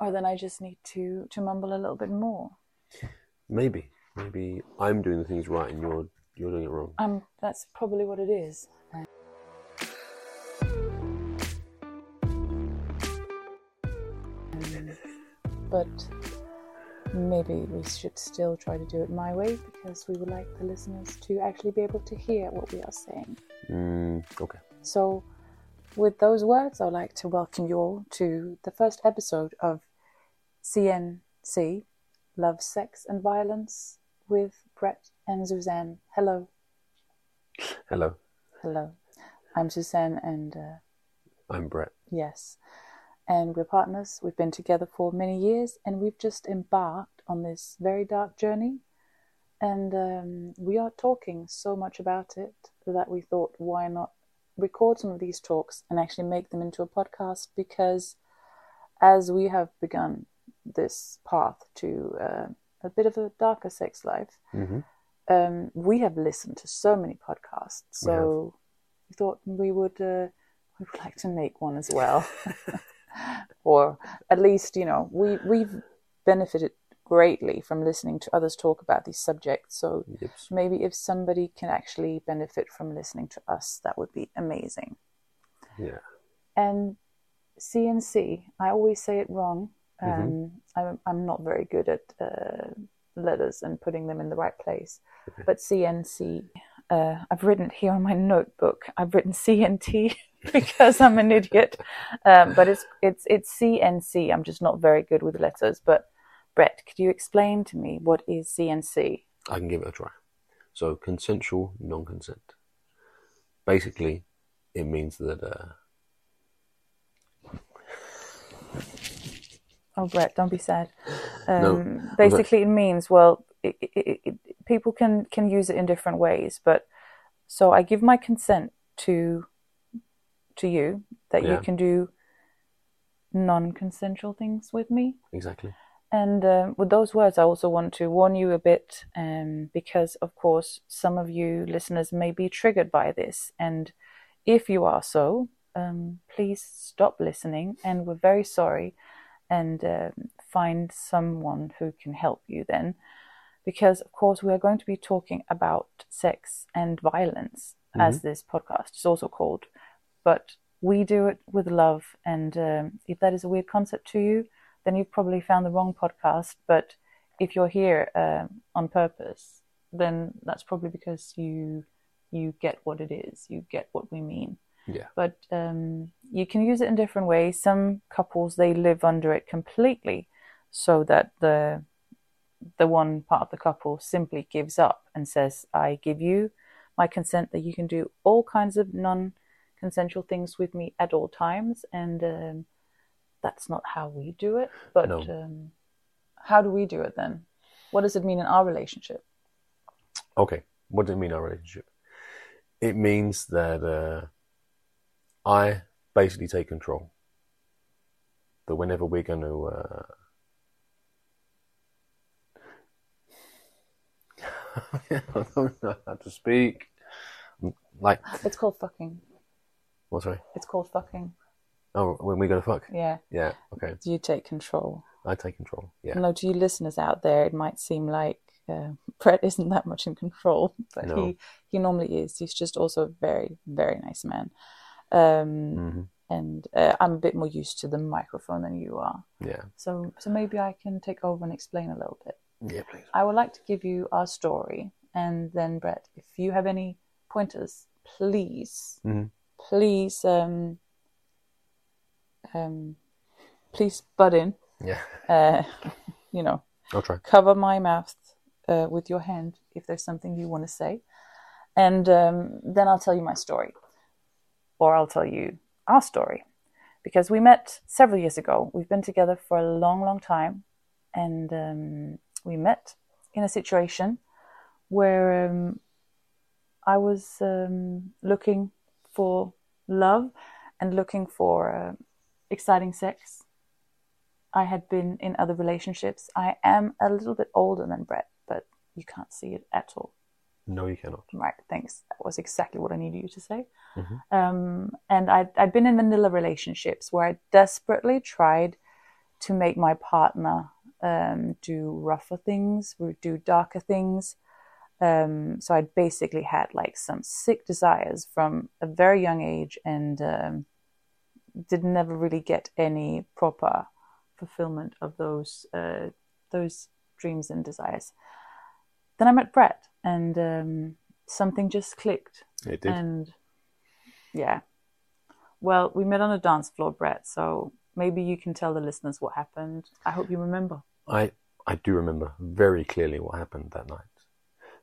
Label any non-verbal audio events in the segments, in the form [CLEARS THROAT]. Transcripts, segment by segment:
or [CLEARS THROAT] then I just need to to mumble a little bit more. Maybe, maybe I'm doing the things right and you're you're doing it wrong. Um, that's probably what it is. Um, but maybe we should still try to do it my way because we would like the listeners to actually be able to hear what we are saying. Mm, okay. So, with those words, I'd like to welcome you all to the first episode of CNC Love, Sex, and Violence with Brett and Susanne. Hello. Hello, Hello. I'm Susanne, and uh, I'm Brett. yes, and we're partners. We've been together for many years, and we've just embarked on this very dark journey. And um, we are talking so much about it that we thought, why not record some of these talks and actually make them into a podcast? Because as we have begun this path to uh, a bit of a darker sex life, hmm um, we have listened to so many podcasts, We so we thought we would uh, we would like to make one as well, [LAUGHS] or at least you know we we've benefited greatly from listening to others talk about these subjects. So Yep. maybe if somebody can actually benefit from listening to us, that would be amazing. Yeah. And CNC, I always say it wrong. Um, Mhm. I'm, I'm not very good at uh, letters and putting them in the right place. Okay. But CNC, uh, I've written it here on my notebook. I've written CNT [LAUGHS] because I'm an idiot. Um, but it's it's it's CNC. I'm just not very good with letters. But Brett, could you explain to me what is CNC? I can give it a try. So, consensual non-consent. Basically, it means that uh, Oh, Brett, don't be sad. No, Um, basically, it means well, it, it, it, people can can use it in different ways. But so I give my consent to to you that you can do non-consensual things with me. exactly. And um, with those words, I also want to warn you a bit um, because, of course, some of you listeners may be triggered by this. And if you are so, um, please stop listening. And we're very sorry. And um, find someone who can help you then. Because, of course, we are going to be talking about sex and violence, as this podcast is also called. But we do it with love. And um, if that is a weird concept to you, then you've probably found the wrong podcast. But if you're here um, on purpose, then that's probably because you you get what it is. You get what we mean. Yeah. But um, you can use it in different ways. Some couples they live under it completely, so that the the one part of the couple simply gives up and says, "I give you my consent that you can do all kinds of non-consensual things with me at all times," and um, that's not how we do it. But No. um, how do we do it then? What does it mean in our relationship? Okay. What does it mean, our relationship? It means that uh, I basically take control. That whenever we're going to. Uh... [LAUGHS] I don't know how to speak. Like, It's called fucking. what's right? It's called fucking. Oh, when we go to fuck? Yeah. Yeah, okay. Do you take control? I take control. Yeah. No, to you listeners out there, it might seem like uh, [LAUGHS] Brett isn't that much in control, [LAUGHS] but No. he he normally is. He's just also a very very nice man, um, hmm and uh, I'm a bit more used to the microphone than you are. Yeah. So so maybe I can take over and explain a little bit. Yeah, please. I would like to give you our story, and then Brett, if you have any pointers, please, Mhm. please, um, um, please butt in. Yeah. Uh, you know, I'll try. cover my mouth uh, with your hand if there's something you want to say, and um, then I'll tell you my story, or I'll tell you our story, because we met several years ago. We've been together for a long, long time, and um, we met in a situation where um, I was um, looking for love and looking for uh, exciting sex. I had been in other relationships. I am a little bit older than Brett, but you can't see it at all. No, you cannot. Right, thanks. That was exactly what I needed you to say. Mhm. Um, and I'd, I'd been in vanilla relationships where I desperately tried to make my partner um, do rougher things, do darker things. Um, so I'd basically had like some sick desires from a very young age and um, did never really get any proper fulfillment of those uh, those dreams and desires. Then I met Brett and um, something just clicked. It did. And yeah, well, we met on a dance floor, Brett. So maybe you can tell the listeners what happened. I hope you remember. I I do remember very clearly what happened that night.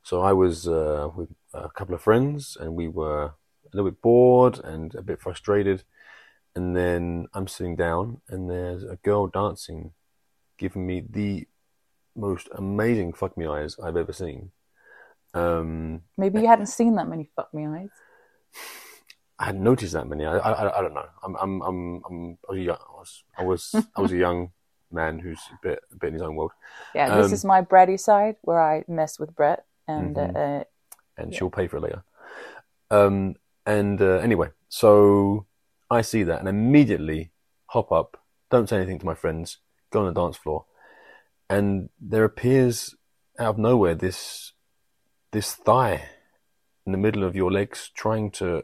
So I was uh, with a couple of friends, and we were a little bit bored and a bit frustrated. And then I'm sitting down, and there's a girl dancing, giving me the most amazing fuck me eyes I've ever seen. Um, Maybe you hadn't seen that many fuck me eyes. I hadn't noticed that many. I, I, I don't know. I'm, I'm, I'm, I'm I was, I was, I was a young man who's a bit, a bit in his own world. Yeah, this Um, is my Bratty side where I mess with Brett, and Mhm. uh, and Yeah. she'll pay for it later. Um, and uh, anyway, so I see that and immediately hop up, don't say anything to my friends, go on the dance floor, and there appears out of nowhere this this thigh in the middle of your legs trying to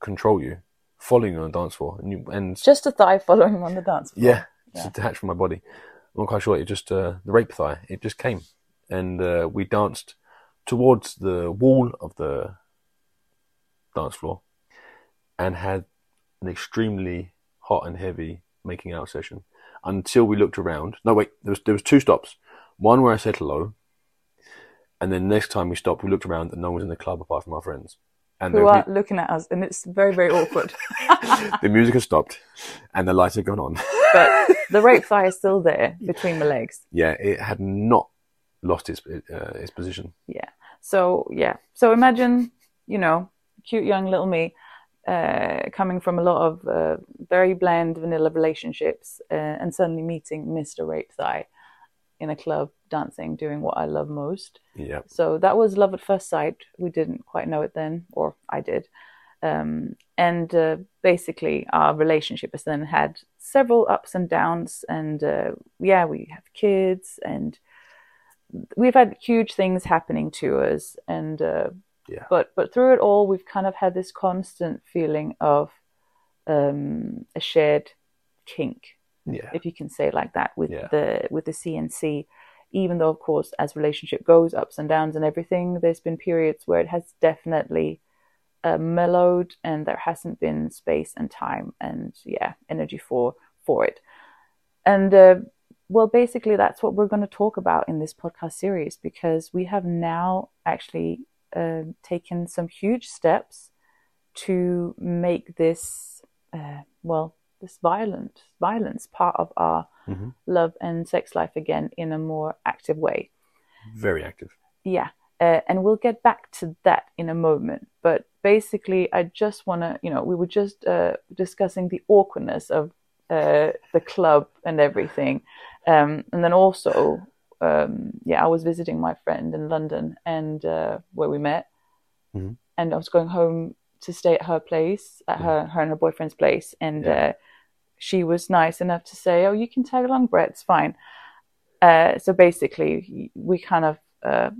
control you, following you on the dance floor, and you, and just a thigh following on the dance floor. yeah, it's Yeah. detached from my body. I'm not quite sure. It just uh, the rape thigh. It just came, and uh, we danced towards the wall of the dance floor, and had an extremely hot and heavy making out session until we looked around. No, wait, there was there was two stops. One where I said hello, and then next time we stopped, we looked around and no one was in the club apart from our friends. And Who are looking at us, and it's very, very awkward. [LAUGHS] the music had stopped, and the lights had gone on. but [LAUGHS] the rape thigh is still there between the legs. yeah, it had not lost its uh, its position. Yeah. So yeah. So imagine, you know, cute young little me, uh, coming from a lot of uh, very bland vanilla relationships, uh, and suddenly meeting Mr. Rape Thigh in a club, dancing, doing what I love most. Yeah, So that was love at first sight. We didn't quite know it then, or I did. Um, and uh, basically, our relationship has then had several ups and downs. And uh, yeah, we have kids, and we've had huge things happening to us. And uh, Yeah. but but through it all, we've kind of had this constant feeling of um, a shared kink yeah, if you can say it like that with Yeah. the with the CNC. Even though, of course, as relationship goes, ups and downs and everything, there's been periods where it has definitely uh, mellowed, and there hasn't been space and time and yeah, energy for for it. And uh, well, basically, that's what we're going to talk about in this podcast series because we have now actually uh, taken some huge steps to make this uh, well this violent violence part of our Mhm. love and sex life again in a more active way very active. yeah uh, and we'll get back to that in a moment but basically i just want to you know we were just uh, discussing the awkwardness of uh, the club and everything um, and then also um, yeah i was visiting my friend in london and uh, where we met Mhm. and i was going home to stay at her place at her her and her boyfriend's place and Yeah. uh, she was nice enough to say oh you can tag along brett it's fine uh, so basically we kind of uh,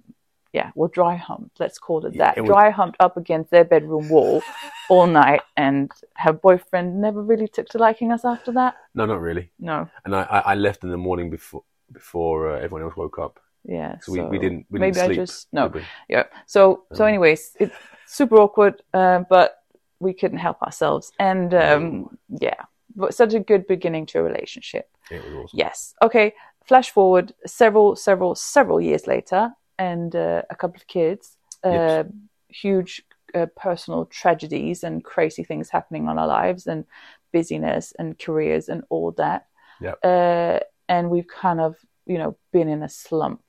yeah, well, dry humped, let's call it Yeah, that. it was- dry humped up against their bedroom wall [LAUGHS] all night, and her boyfriend never really took to liking us after that. No, not really. No, And I, I left in the morning before before uh, everyone else woke up, yeah. so, we, we didn't we maybe didn't I sleep. just no, yeah. So so, Um, anyways, it's super awkward, uh, but we couldn't help ourselves, and um, yeah, but such a good beginning to a relationship. It was awesome. Yes. Okay. Flash forward several, several, several years later, and uh, a couple of kids. Uh, Yes. Huge uh, personal tragedies and crazy things happening on our lives, and busyness and careers and all that. Yep. Uh, and we've kind of, you know, been in a slump,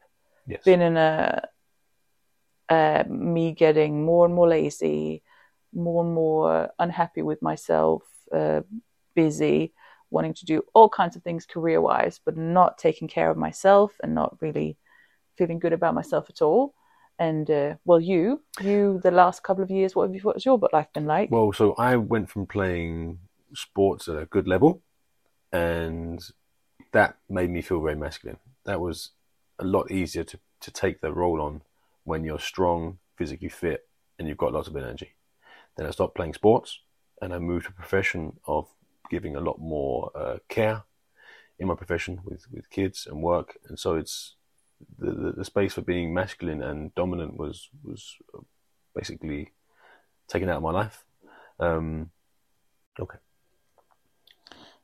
Yes. been in a uh, me getting more and more lazy, more and more unhappy with myself, uh, busy, wanting to do all kinds of things career wise, but not taking care of myself and not really feeling good about myself at all. And uh, well, you, you, the last couple of years, what have you, what's your life been like? Well, so I went from playing sports at a good level, and that made me feel very masculine. That was a lot easier to, to take the role on when you're strong, physically fit, and you've got lots of energy. Then I stopped playing sports and I moved to a profession of giving a lot more uh, care in my profession with, with kids and work. And so it's the, the, the space for being masculine and dominant was, was basically taken out of my life. Um, okay.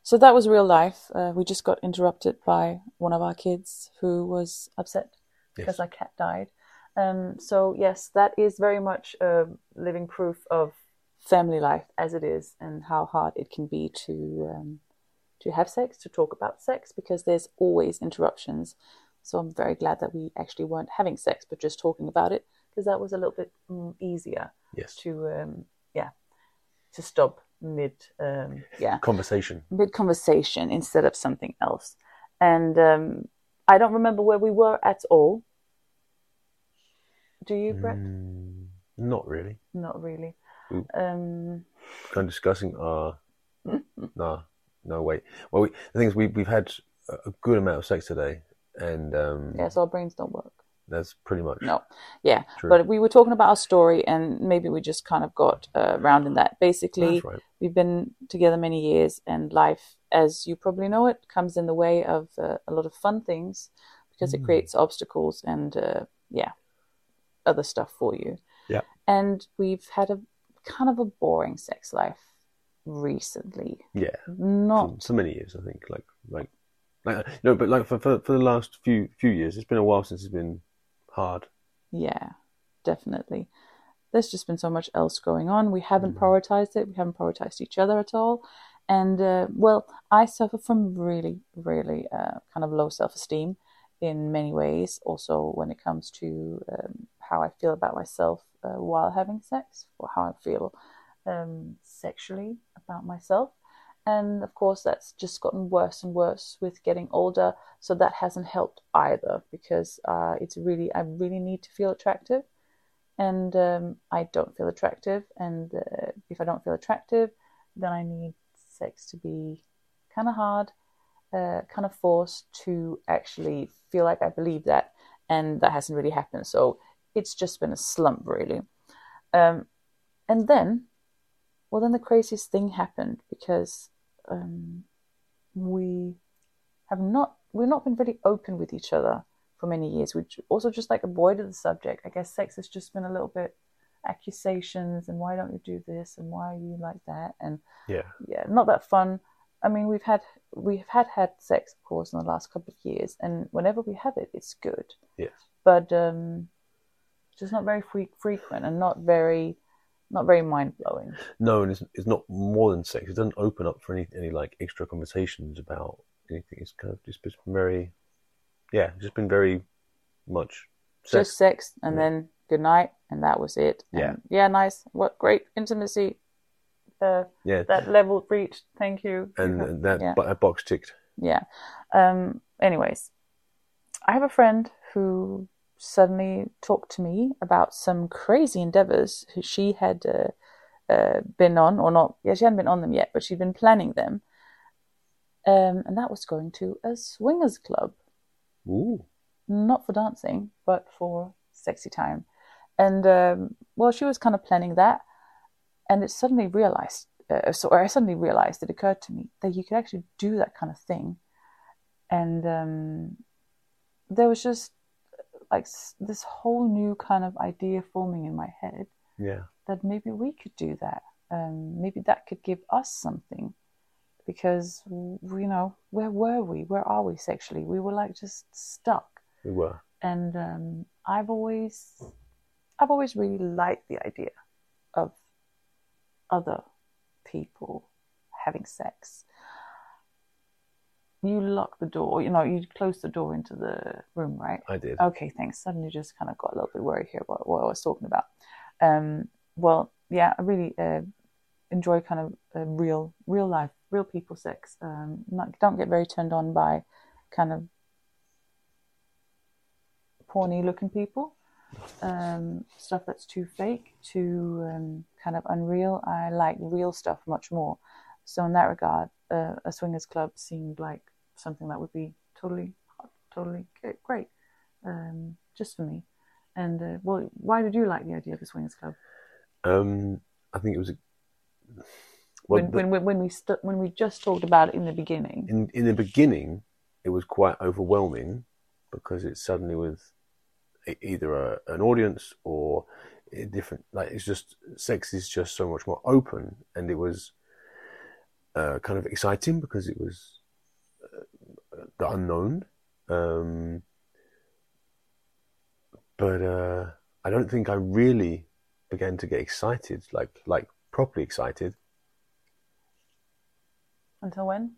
So that was real life. Uh, we just got interrupted by one of our kids who was upset because Yes. our cat died. Um, so yes, that is very much a living proof of family life as it is, and how hard it can be to um, to have sex, to talk about sex, because there's always interruptions. So I'm very glad that we actually weren't having sex, but just talking about it, because that was a little bit mm, easier Yes. to um, yeah to stop mid um, yeah Conversation. mid conversation instead of something else. And um, I don't remember where we were at all. Do you, Brett? Mm, not really. Not really. Um, kind of discussing [LAUGHS] our no no wait well we, the thing is we, we've had a a good amount of sex today and um yeah, so our brains don't work. That's pretty much No, yeah, True. but we were talking about our story, and maybe we just kind of got uh, around in that. Basically, right we've been together many years, and life, as you probably know it, comes in the way of uh, a lot of fun things because it Mm. creates obstacles and uh, yeah, other stuff for you. Yeah. And we've had a kind of a boring sex life recently. yeah Not for many years I think like like like no but like for, for for the last few few years it's been a while since it's been hard Yeah, definitely. There's just been so much else going on. We haven't Mhm. prioritized it. We haven't prioritized each other at all. And uh, well, I suffer from really, really uh, kind of low self esteem in many ways. Also, when it comes to um, how I feel about myself uh, while having sex, or how I feel um, sexually about myself. And of course, that's just gotten worse and worse with getting older. So that hasn't helped either because uh, it's really, I really need to feel attractive. And um, I don't feel attractive. And uh, if I don't feel attractive, then I need sex to be kind of hard, uh, kind of forced to actually feel like I believe that. And that hasn't really happened. So it's just been a slump, really. Um, and then, well, then the craziest thing happened because um, we have not we've not been really open with each other for many years. We also just like avoided the subject. I guess sex has just been a little bit accusations and why don't you do this and why are you like that and yeah yeah, not that fun. I mean, we've had we've had had sex, of course, in the last couple of years, and whenever we have it, it's good. yes But um, just not very fre- frequent and not very not very mind blowing. no and it's, it's not more than sex it doesn't open up for any any like extra conversations about anything it's kind of just been very yeah just been very much sex Just sex, and Yeah. then good night, and that was it. And Yeah. yeah, nice. What great intimacy. Uh, yeah that level reached. Thank you. and, that yeah. that box ticked yeah. Um, anyways, I have a friend who suddenly talked to me about some crazy endeavors she had uh, uh, been on, or not. Yeah, she hadn't been on them yet, but she'd been planning them. Um, and that was going to a swingers club, ooh not for dancing, but for sexy time. And um, well, she was kind of planning that, and it suddenly realized, uh, so or I suddenly realized it occurred to me that you could actually do that kind of thing, and um, there was just like s- this whole new kind of idea forming in my head yeah that maybe we could do that. Um, maybe that could give us something, because you know where were we? Where are we sexually? We were like just stuck we were and um, I've always, I've always really liked the idea of other people having sex. You lock the door, you know, you close the door into the room, right? I did Okay, thanks. Suddenly, just kind of got a little bit worried here about what I was talking about. Um, well, yeah, I really uh, enjoy kind of uh, real, real life, real people sex. Um, not, don't get very turned on by kind of porny looking people. Um, stuff that's too fake, too um, kind of unreal. I like real stuff much more. So in that regard, uh, a swingers club seemed like something that would be totally, totally great, um, just for me. And uh, well, why did you like the idea of the swingers club? Um, I think it was. A, well, when, the- when when we st- when we just talked about it in the beginning. in in the beginning, it was quite overwhelming because it suddenly was either a, an audience or a different. Like it's just sex is just so much more open, and it was uh, kind of exciting because it was the unknown. Um, but uh, I don't think I really began to get excited, like like properly excited, Until when?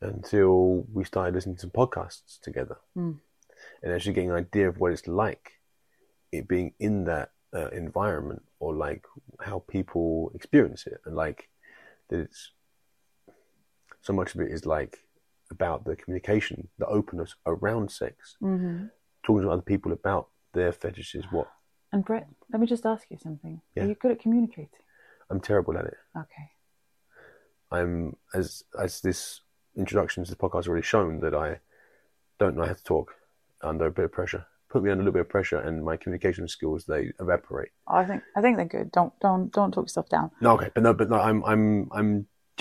until we started listening to podcasts together Hmm. and actually getting an idea of what it's like it being in that uh, environment or like how people experience it and like that it's so much of it is like about the communication the openness around sex Mm-hmm. talking to other people about their fetishes what And Brett, let me just ask you something. Yeah. Are you good at communicating? i'm terrible at it Okay. i'm as as this introduction to the podcast has already shown that i don't know how to talk under a bit of pressure put me under a little bit of pressure and my communication skills they evaporate I think I think they're good. Don't don't don't talk yourself down. no okay but no but no i'm i'm i'm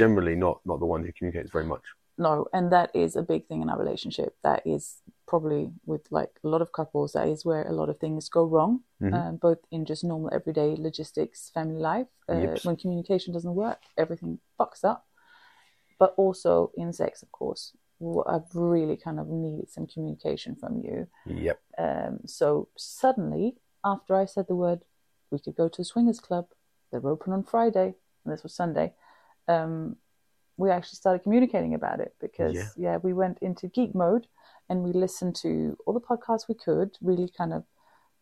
generally not not the one who communicates very much No, and that is a big thing in our relationship. That is probably with like a lot of couples. That is where a lot of things go wrong, Mhm. um, both in just normal everyday logistics, family life. Uh, Yes. When communication doesn't work, everything fucks up. But also in sex, of course, i've really kind of needed some communication from you. yep Um, so suddenly, after I said the word, we could go to a swingers club. They're open on Friday, and this was Sunday. Um, we actually started communicating about it because Yeah. yeah. we went into geek mode and we listened to all the podcasts we could. Really, kind of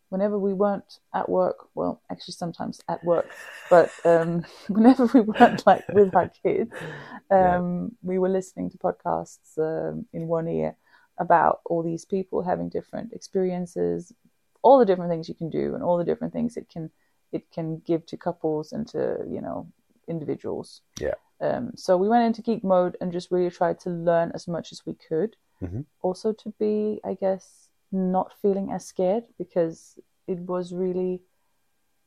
whenever we weren't at work. Well, actually, sometimes at work, but um, [LAUGHS] whenever we weren't like with our kids, [LAUGHS] um, we were listening to podcasts um, in one ear about all these people having different experiences, all the different things you can do, and all the different things it can it can give to couples and to you know individuals. Yeah. Um, so we went into geek mode and just really tried to learn as much as we could. Mhm. Also to be, I guess, not feeling as scared because it was really,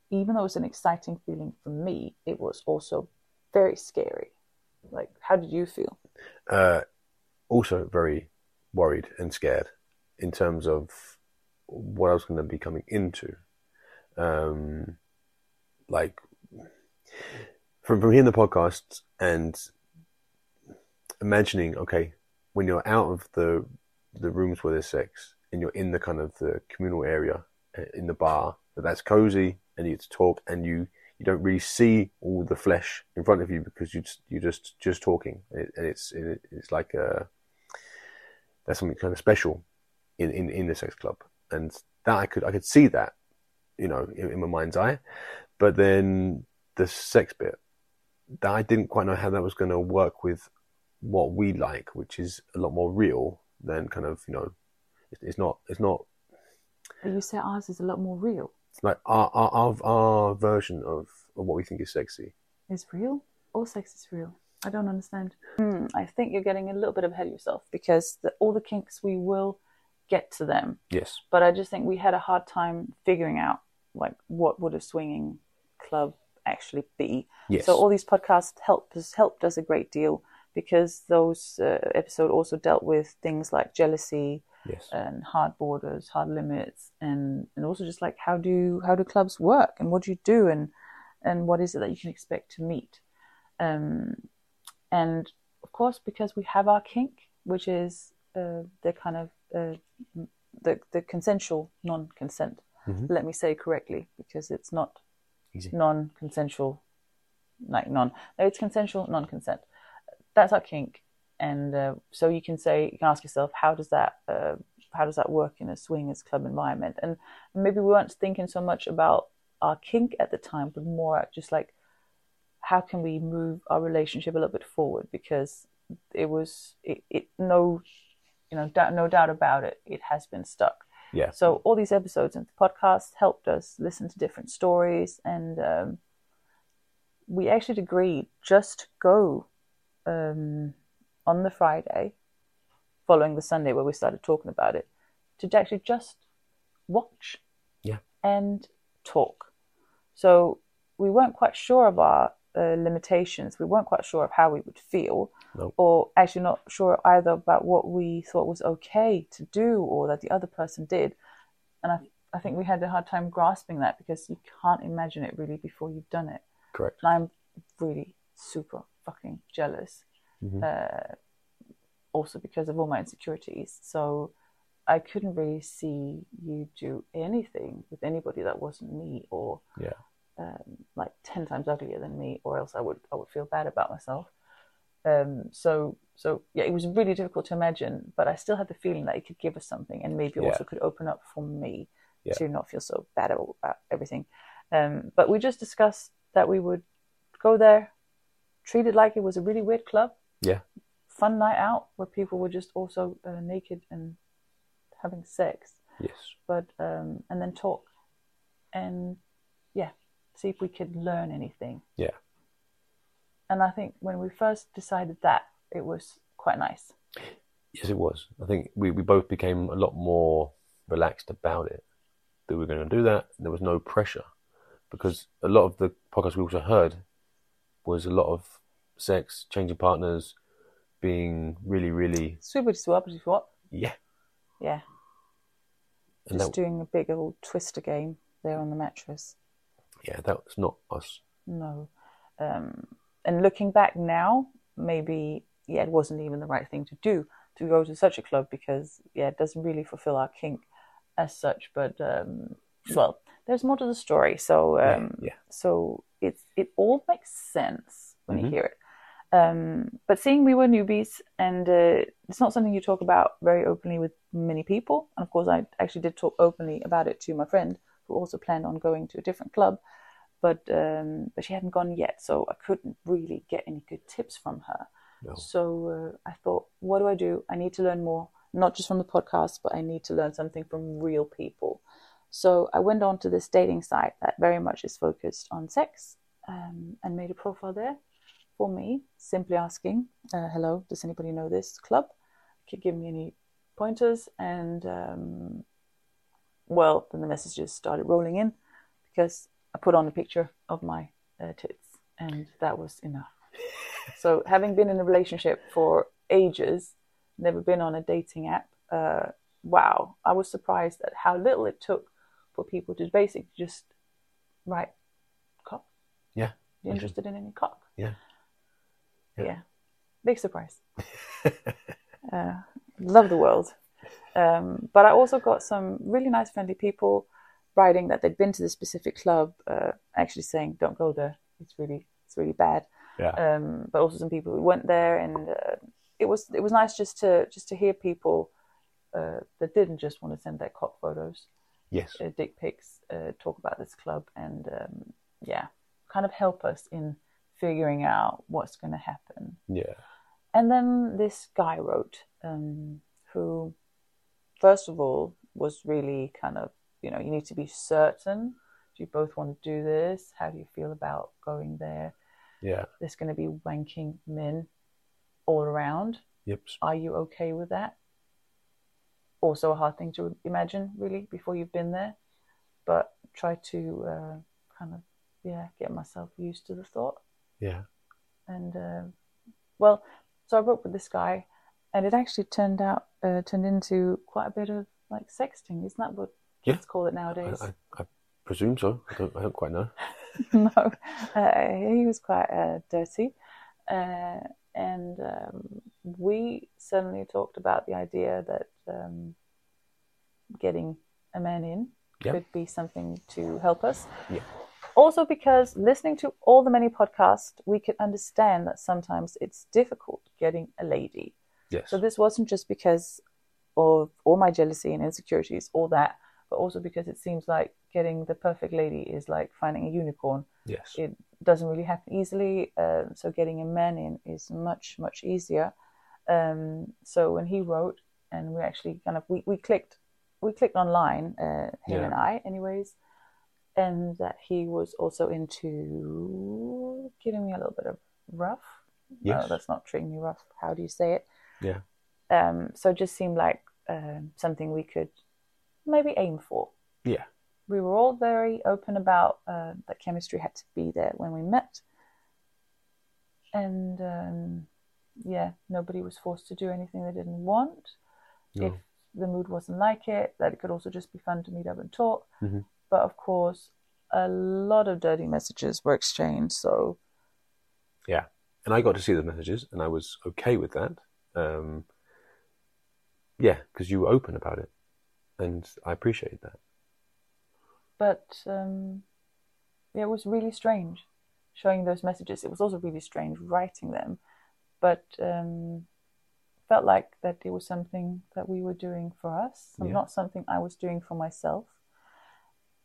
even though it was an exciting feeling for me, it was also very scary. Like, how did you feel? uh, also very worried and scared in terms of what I was going to be coming into. Um, like from from hearing the podcast and imagining, okay, when you're out of the the rooms where there's sex and you're in the kind of the communal area uh, in the bar, that that's cozy and you get to talk and you you don't really see all the flesh in front of you because you just you just just talking. And, it, and it's it, it's like a that's something kind of special in, in in the sex club. And that I could I could see that you know in, in my mind's eye. But then the sex bit I didn't quite know how that was going to work with what we like which is a lot more real than kind of you know it's, it's not it's not You say ours is a lot more real. like our our our, our version of, of what we think is sexy Is real? All sex is real. I don't understand. Hmm, I think you're getting a little bit ahead of yourself because the, all the kinks we will get to them, yes but I just think we had a hard time figuring out like what would a swinging club actually be. yes So all these podcasts helped us helped us a great deal because those uh, episode also dealt with things like jealousy yes and hard borders, hard limits, and and also just like how do how do clubs work and what do you do and and what is it that you can expect to meet, um, and of course because we have our kink, which is uh, the kind of uh, the the consensual non-consent. Mhm. Let me say correctly because it's not Easy. non-consensual, like non. No, it's consensual non-consent. That's our kink, and uh, so you can say you can ask yourself how does that uh, how does that work in a swingers club environment? And maybe we weren't thinking so much about our kink at the time, but more just like how can we move our relationship a little bit forward because it was it, it no you know no doubt about it it has been stuck yeah so all these episodes and the podcast helped us listen to different stories, and um, we actually agreed just go um, on the Friday, following the Sunday where we started talking about it, to actually just watch Yeah. and talk. So we weren't quite sure of our uh, limitations. We weren't quite sure of how we would feel, Nope. or actually not sure either about what we thought was okay to do or that the other person did. And I, I think we had a hard time grasping that because you can't imagine it really before you've done it. Correct. And I'm really super fucking jealous. Mhm. Uh, also because of all my insecurities. So I couldn't really see you do anything with anybody that wasn't me or Yeah. Um, like ten times uglier than me, or else I would I would feel bad about myself. Um, so so yeah, it was really difficult to imagine, but I still had the feeling that it could give us something, and maybe Yeah. also could open up for me Yeah. to not feel so bad about everything. Um, but we just discussed that we would go there, treat it like it was a really weird club, Yeah. fun night out where people were just also uh, naked and having sex, Yes. but um, and then talk, and see if we could learn anything. Yeah. And I think when we first decided that, it was quite nice. Yes, it was. I think we, we both became a lot more relaxed about it. That we were going to do that. There was no pressure because a lot of the podcasts we also heard was a lot of sex, changing partners, being really, really Super swap, swap. yeah. Yeah, And just that doing a big old twister game there on the mattress. Yeah, that was not us. No. Um, and looking back now, maybe yeah, it wasn't even the right thing to do to go to such a club because yeah, it doesn't really fulfill our kink as such. But um, well, there's more to the story. So um, yeah. so it's it all makes sense when you Mhm. hear it. Um, but seeing we were newbies, and uh, it's not something you talk about very openly with many people. And of course, I actually did talk openly about it to my friend, who also planned on going to a different club, but um, but she hadn't gone yet, so I couldn't really get any good tips from her. No. So uh, I thought, what do I do? I need to learn more, not just from the podcast, but I need to learn something from real people. So I went on to this dating site that very much is focused on sex um, and made a profile there for me, simply asking, uh, hello, does anybody know this club? Could give me any pointers. And um, well, then the messages started rolling in because I put on a picture of my uh, tits, and that was enough. [LAUGHS] so, having been in a relationship for ages, never been on a dating app, uh, wow, I was surprised at how little it took for people to basically just write cock. Yeah. You interested in any cock? Yeah. Yeah. Yeah. Big surprise. [LAUGHS] uh, love the world. Um, but I also got some really nice, friendly people writing that they'd been to this specific club, uh, actually saying, "Don't go there. It's really, it's really bad." Yeah. Um, but also some people who went there, and uh, it was it was nice just to just to hear people uh, that didn't just want to send their cock photos, yes. uh, dick pics, uh, talk about this club, and um, yeah, kind of help us in figuring out what's going to happen. Yeah. And then this guy wrote, um, who, first of all, was really kind of, you know, you need to be certain. Do you both want to do this? How do you feel about going there? Yeah. There's going to be wanking men all around. Yep. Are you okay with that? Also, a hard thing to imagine, really, before you've been there. But try to uh, kind of, yeah, get myself used to the thought Yeah. and uh, well, so I wrote with this guy, and it actually turned out uh, turned into quite a bit of like sexting. Isn't that what Yeah. let's call it I, nowadays? I, I presume so. I don't, I don't quite know. [LAUGHS] [LAUGHS] no, uh, he was quite uh, dirty, uh, and um, we suddenly talked about the idea that um, getting a man in Yeah. could be something to help us. Yeah. Also, because listening to all the many podcasts, we could understand that sometimes it's difficult getting a lady. Yes. So this wasn't just because of all my jealousy and insecurities, all that, but also because it seems like getting the perfect lady is like finding a unicorn. yes. It doesn't really happen easily. Um, so getting a man in is much much easier. Um, so when he wrote, and we actually kind of we, we clicked we clicked online, uh, him Yeah. and I, anyways, and that he was also into giving me a little bit of rough No, Yes. that's not treating me rough. How do you say it? Yeah. Um, so it just seemed like um, something we could maybe aim for. Yeah. We were all very open about uh, that chemistry had to be there when we met. And um, yeah, nobody was forced to do anything they didn't want. No. If the mood wasn't like it, that it could also just be fun to meet up and talk. Mhm. But of course, a lot of dirty messages were exchanged. So Yeah. And I got to see the messages, and I was okay with that. Um, yeah, because you were open about it, and I appreciated that. but um, yeah, it was really strange showing those messages. It was also really strange writing them, but um, felt like that it was something that we were doing for us, Yeah. not something I was doing for myself.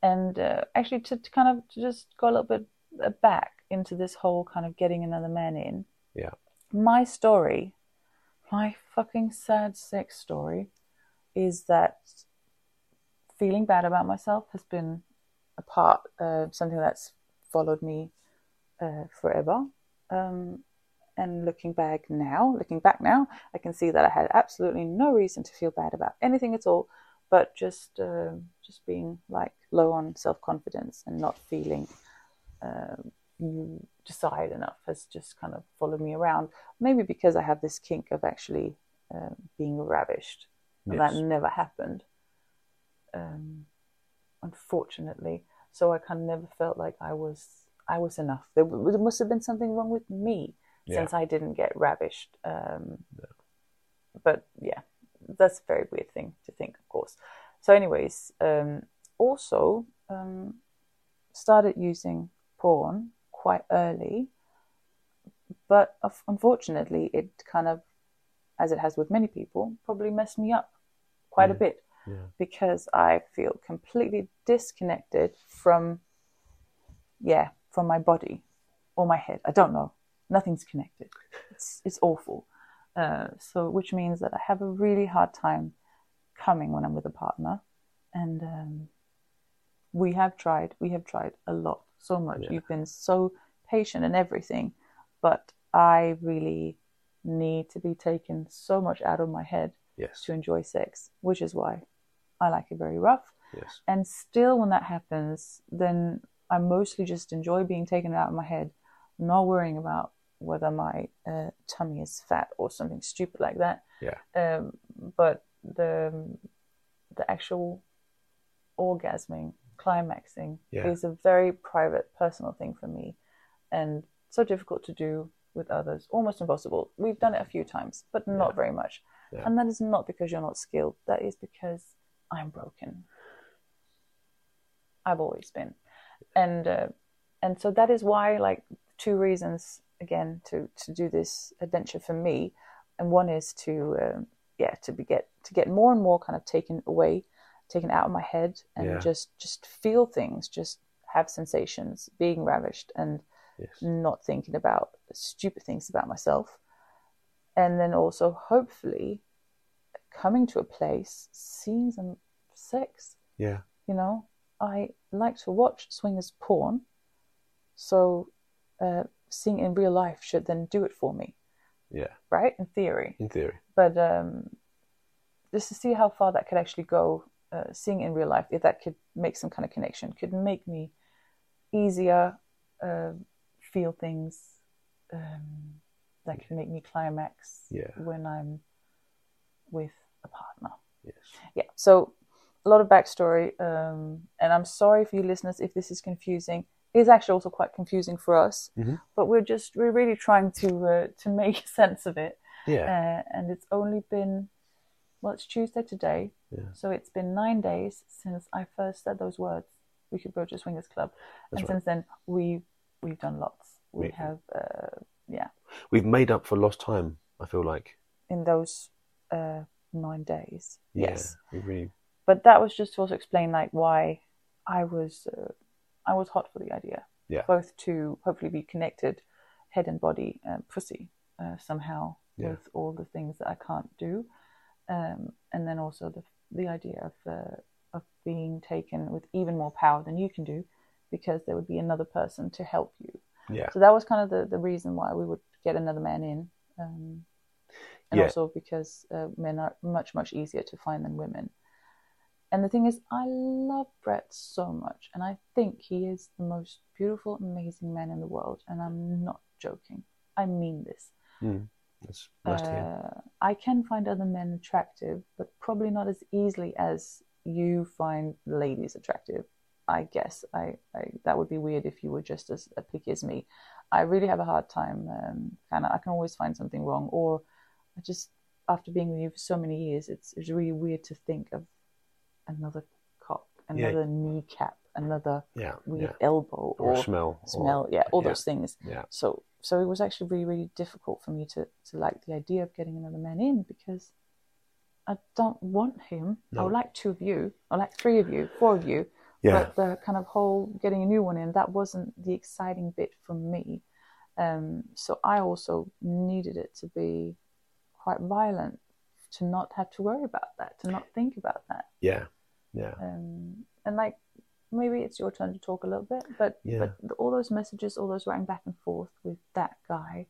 And uh, actually, to, to kind of to just go a little bit uh, back into this whole kind of getting another man in. Yeah. My story, my fucking sad, sex story, is that feeling bad about myself has been a part, uh, something that's followed me uh, forever. Um, and looking back now, looking back now, I can see that I had absolutely no reason to feel bad about anything at all, but just uh, just being like low on self confidence and not feeling you decide enough has just kind of followed me around. Maybe because I have this kink of actually um, being ravished. And Yes. That never happened, um, unfortunately. So I kind of never felt like I was I was enough. There, there must have been something wrong with me Yeah. since I didn't get ravished. Um, But yeah, that's a very weird thing to think, of course. So, anyways, um, also um, started using porn quite early, but unfortunately, it kind of, as it has with many people, probably messed me up quite a bit Yeah. because I feel completely disconnected from, yeah, from my body or my head. I don't know. Nothing's connected. It's it's awful. Uh, so, which means that I have a really hard time coming when I'm with a partner, and um, we have tried. We have tried a lot, so much. Yeah. You've been so patient and everything, but I really need to be taken so much out of my head Yes. to enjoy sex, which is why I like it very rough. Yes. And still, when that happens, then I mostly just enjoy being taken out of my head, not worrying about whether my uh, tummy is fat or something stupid like that. Yeah. Um, but the the actual orgasming, climaxing, Yeah. is a very private, personal thing for me, and so difficult to do with others, almost impossible. We've done it a few times, but not Yeah. very much. Yeah. And that is not because you're not skilled. That is because I'm broken. I've always been, and uh, and so that is why, like, two reasons again to to do this adventure for me, and one is to um, yeah to be get to get more and more kind of taken away, taken out of my head, and Yeah. just just feel things, just have sensations, being ravished, and Yes. not thinking about stupid things about myself. And then also, hopefully, coming to a place, seeing some sex. Yeah. You know, I like to watch swingers porn. So, uh, seeing in real life should then do it for me, Yeah. right? In theory. In theory. But um, just to see how far that could actually go, uh, seeing in real life, if that could make some kind of connection, could make me easier uh, feel things um, that could make me climax Yeah. when I'm with a partner. Yes. Yeah, so a lot of backstory, um, and I'm sorry for you listeners if this is confusing. It is actually also quite confusing for us, Mhm. but we're just we're really trying to uh, to make [LAUGHS] sense of it Yeah. uh, and it's only been well it's tuesday today Yeah. so it's been nine days since i first said those words we could go to a swingers club and right. since then we we've done lots we We- have uh, yeah We've made up for lost time. I feel like. in those uh, nine days Yeah. yes We really. but that was just to also explain like why i was uh, i was hot for the idea Yeah. both to hopefully be connected head and body pussy uh, somehow Yeah. with all the things that i can't do um, and then also the the idea of uh, of being taken with even more power than you can do because there would be another person to help you Yeah. so that was kind of the, the reason why we would get another man in, um, and Yeah. also because uh, men are much much easier to find than women. And the thing is, I love Brett so much, and I think he is the most beautiful, amazing man in the world. And I'm not joking. I mean this. Mm. That's nice to hear. Uh, I can find other men attractive, but probably not as easily as you find ladies attractive. I guess I, I that would be weird if you were just as picky as me. I really have a hard time. Um, kind of, I can always find something wrong, or I just after being with you for so many years, it's it's really weird to think of another cock, Yeah. another kneecap, another Yeah. weird yeah. elbow, Or, or, smell. or- yeah, all yeah. those things Yeah. so so it was actually really really difficult for me to to like the idea of getting another man in because I don't want him. I would like two of you, or like three of you, four of you. Yeah. But the kind of whole getting a new one in that wasn't the exciting bit for me. Um, so I also needed it to be quite violent to not have to worry about that, to not think about that. Yeah. Yeah. Um, and like maybe it's your turn to talk a little bit, but Yeah. but all those messages, all those writing back and forth with that guy,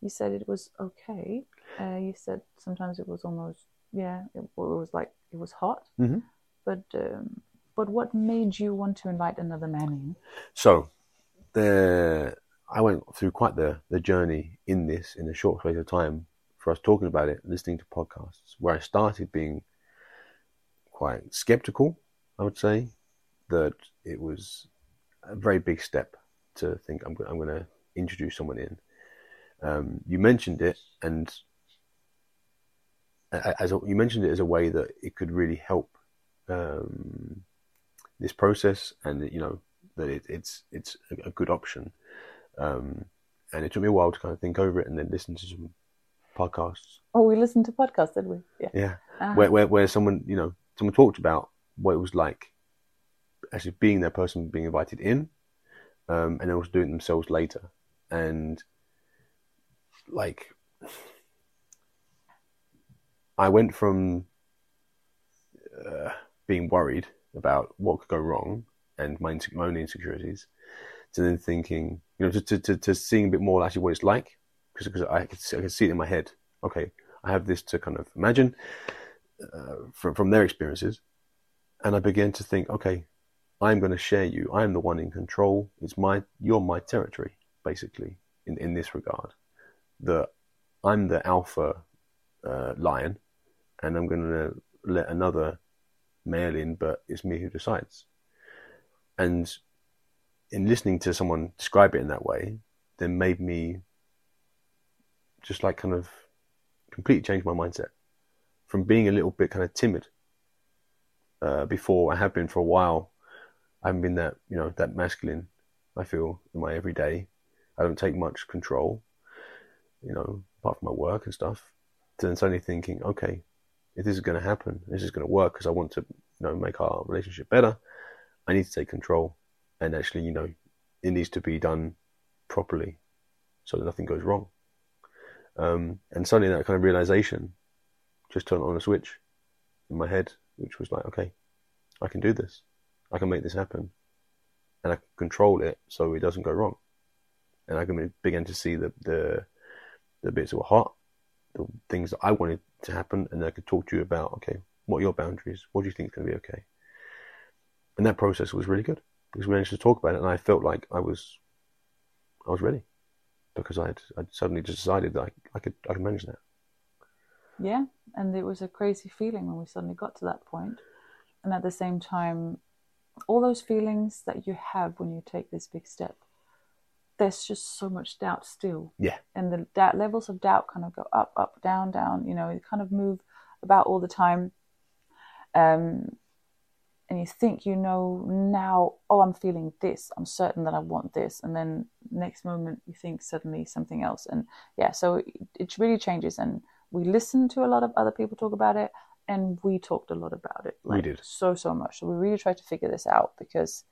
you said it was okay. Uh, you said sometimes it was almost yeah, it, it was like it was hot. Mhm. But um, but what made you want to invite another man in? So, the I went through quite the the journey in this in a short space of time for us talking about it, listening to podcasts, where I started being quite skeptical. I would say that it was a very big step to think I'm I'm going to introduce someone in. Um, you mentioned it, and as a, you mentioned it as a way that it could really help um, this process, and you know that it, it's it's a, good option. Um, and it took me a while to kind of think over it, and then listen to some podcasts. Oh, we listened to podcasts, did we? Yeah. Yeah, Ah. where, where where someone you know someone talked about what it was like actually being that person being invited in, um, and also doing themselves later, and like I went from uh, being worried about what could go wrong and my, my own insecurities to then thinking, you know, to, to, to, to seeing a bit more actually what it's like because I could, see, I could see it in my head. Okay, I have this to kind of imagine uh, from, from their experiences. And I began to think, okay, I'm going to share you. I'm the one in control. It's my, you're my territory, basically, in, in this regard. That I'm the alpha uh, lion, and I'm going to let another male in, but it's me who decides. And in listening to someone describe it in that way, then made me just like kind of completely change my mindset from being a little bit kind of timid uh, before. I have been for a while. I haven't been that you know that masculine. I feel in my everyday. I don't take much control, you know, apart from my work and stuff. Then suddenly thinking, okay, if this is going to happen, this is going to work because I want to, you know, make our relationship better. I need to take control, and actually, you know, it needs to be done properly, so that nothing goes wrong. Um, and suddenly, that kind of realization just turned on a switch in my head, which was like, okay, I can do this. I can make this happen, and I can control it so it doesn't go wrong. And I can begin to see the the the bits that were hot, the things that I wanted to happen, and I could talk to you about, okay, what are your boundaries? What do you think is going to be okay? And that process was really good because we managed to talk about it, and I felt like I was, I was ready because I had I'd suddenly decided that I, I could I could manage that. Yeah, and it was a crazy feeling when we suddenly got to that point. And at the same time, all those feelings that you have when you take this big step, there's just so much doubt still. Yeah. And the doubt, levels of doubt kind of go up, up, down, down, you know, you kind of move about all the time. Um, and you think you know now, oh, I'm feeling this. I'm certain that I want this. And then next moment you think suddenly something else. And yeah, so it, it really changes. And we listen to a lot of other people talk about it and we talked a lot about it. We did. So, so much. So we really tried to figure this out because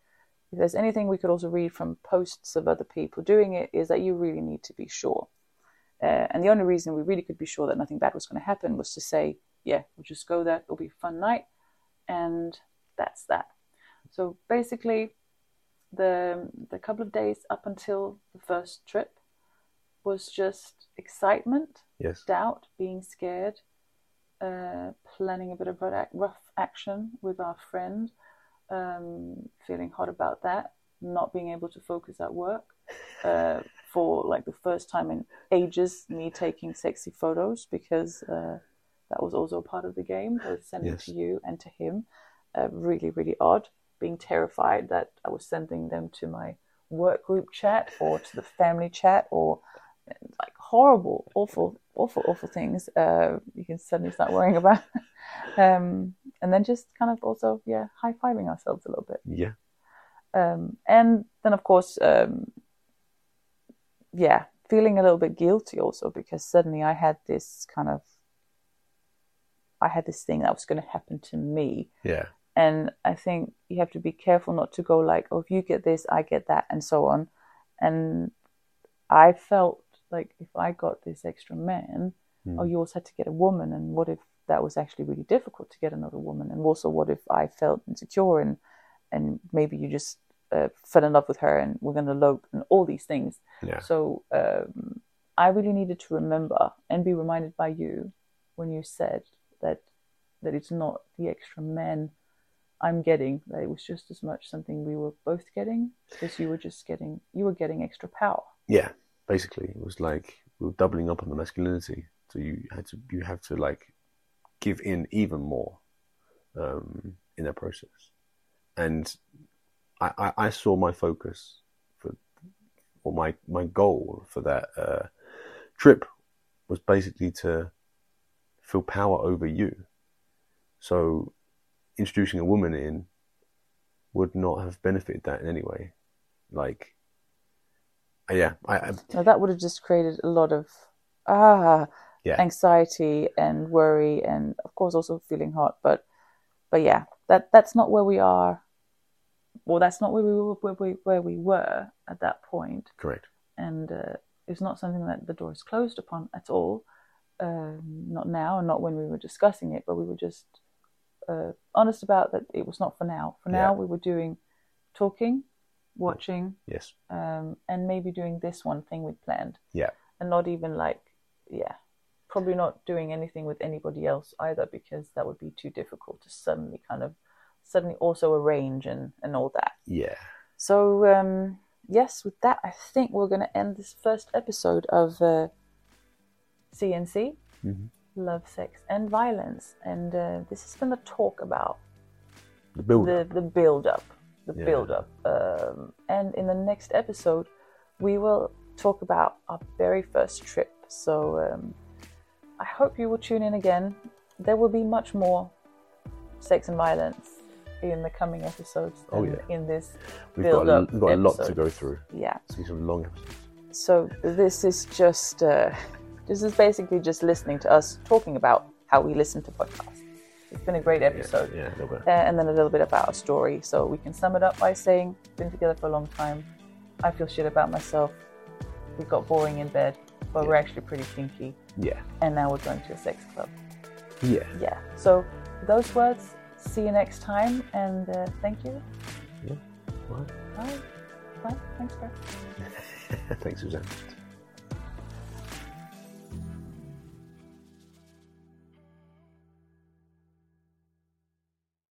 if there's anything we could also read from posts of other people doing it is that you really need to be sure. Uh, and the only reason we really could be sure that nothing bad was going to happen was to say, yeah, we'll just go there. It'll be a fun night. And that's that. So basically, the the couple of days up until the first trip, was just excitement, Yes. doubt, being scared, uh, planning a bit of rough rough action with our friend, um, feeling hot about that, not being able to focus at work. Uh, [LAUGHS] for like the first time in ages, me taking sexy photos because uh, that was also a part of the game. I was sending Yes. to you and to him. Uh, really, really odd. Being terrified that I was sending them to my work group chat or to the family chat or like horrible, awful, awful, awful things. Uh, you can suddenly start worrying about. [LAUGHS] um, and then just kind of also, yeah, high fiving ourselves a little bit. Yeah. Um, and then, of course, um, yeah, feeling a little bit guilty also because suddenly I had this kind of, I had this thing that was going to happen to me. Yeah. And I think you have to be careful not to go like, oh, if you get this, I get that, and so on. And I felt like if I got this extra man, Mm. oh, you also had to get a woman, and what if that was actually really difficult to get another woman? And also, what if I felt insecure and and maybe you just uh, fell in love with her and we're going to elope and all these things. Yeah. So um, I really needed to remember and be reminded by you when you said that that it's not the extra men I'm getting, that it was just as much something we were both getting because you were just getting you were getting extra power. Yeah. Basically, it was like we were doubling up on the masculinity. So you had to you have to like give in even more um, in that process. And I, I, I saw my focus for or my my goal for that uh, trip was basically to feel power over you. So introducing a woman in would not have benefited that in any way. Like, yeah, I, I Now that would have just created a lot of ah Yeah. anxiety and worry and of course also feeling hot. But but yeah, that that's not where we are. Well, that's not where we were where we, where we were at that point. correct. and uh, it's not something that the door is closed upon at all. Um, not now, and not when we were discussing it, but we were just uh, honest about that. It was not for now. For now, Yeah. we were doing talking, watching, Yes. um, and maybe doing this one thing we planned, Yeah. and not even like, yeah, probably not doing anything with anybody else either, because that would be too difficult to suddenly kind of suddenly also arrange and and all that. Yeah. So um, yes, with that, I think we're going to end this first episode of uh, CNC, Mhm. Love, Sex, and Violence, and uh, this is going to talk about The build. the the build up, the Yeah. build up. Um, and in the next episode, we will talk about our very first trip. So um, I hope you will tune in again. There will be much more sex and violence in the coming episodes. Oh, yeah. in this we've build got a, up we've got a lot to go through. Yeah. It's gonna be some long episodes. So this is just uh, [LAUGHS] this is basically just listening to us talking about how we listen to podcasts. It's been a great episode. Yeah, a little bit. Uh, and then a little bit about our story. So we can sum it up by saying, been together for a long time. I feel shit about myself. We got boring in bed, but Yeah. we're actually pretty kinky. Yeah. And now we're going to a sex club. Yeah. Yeah. So those words. See you next time, and uh, thank you. Right. Bye. Bye. Thanks, Brett. [LAUGHS] Thanks, Susanne.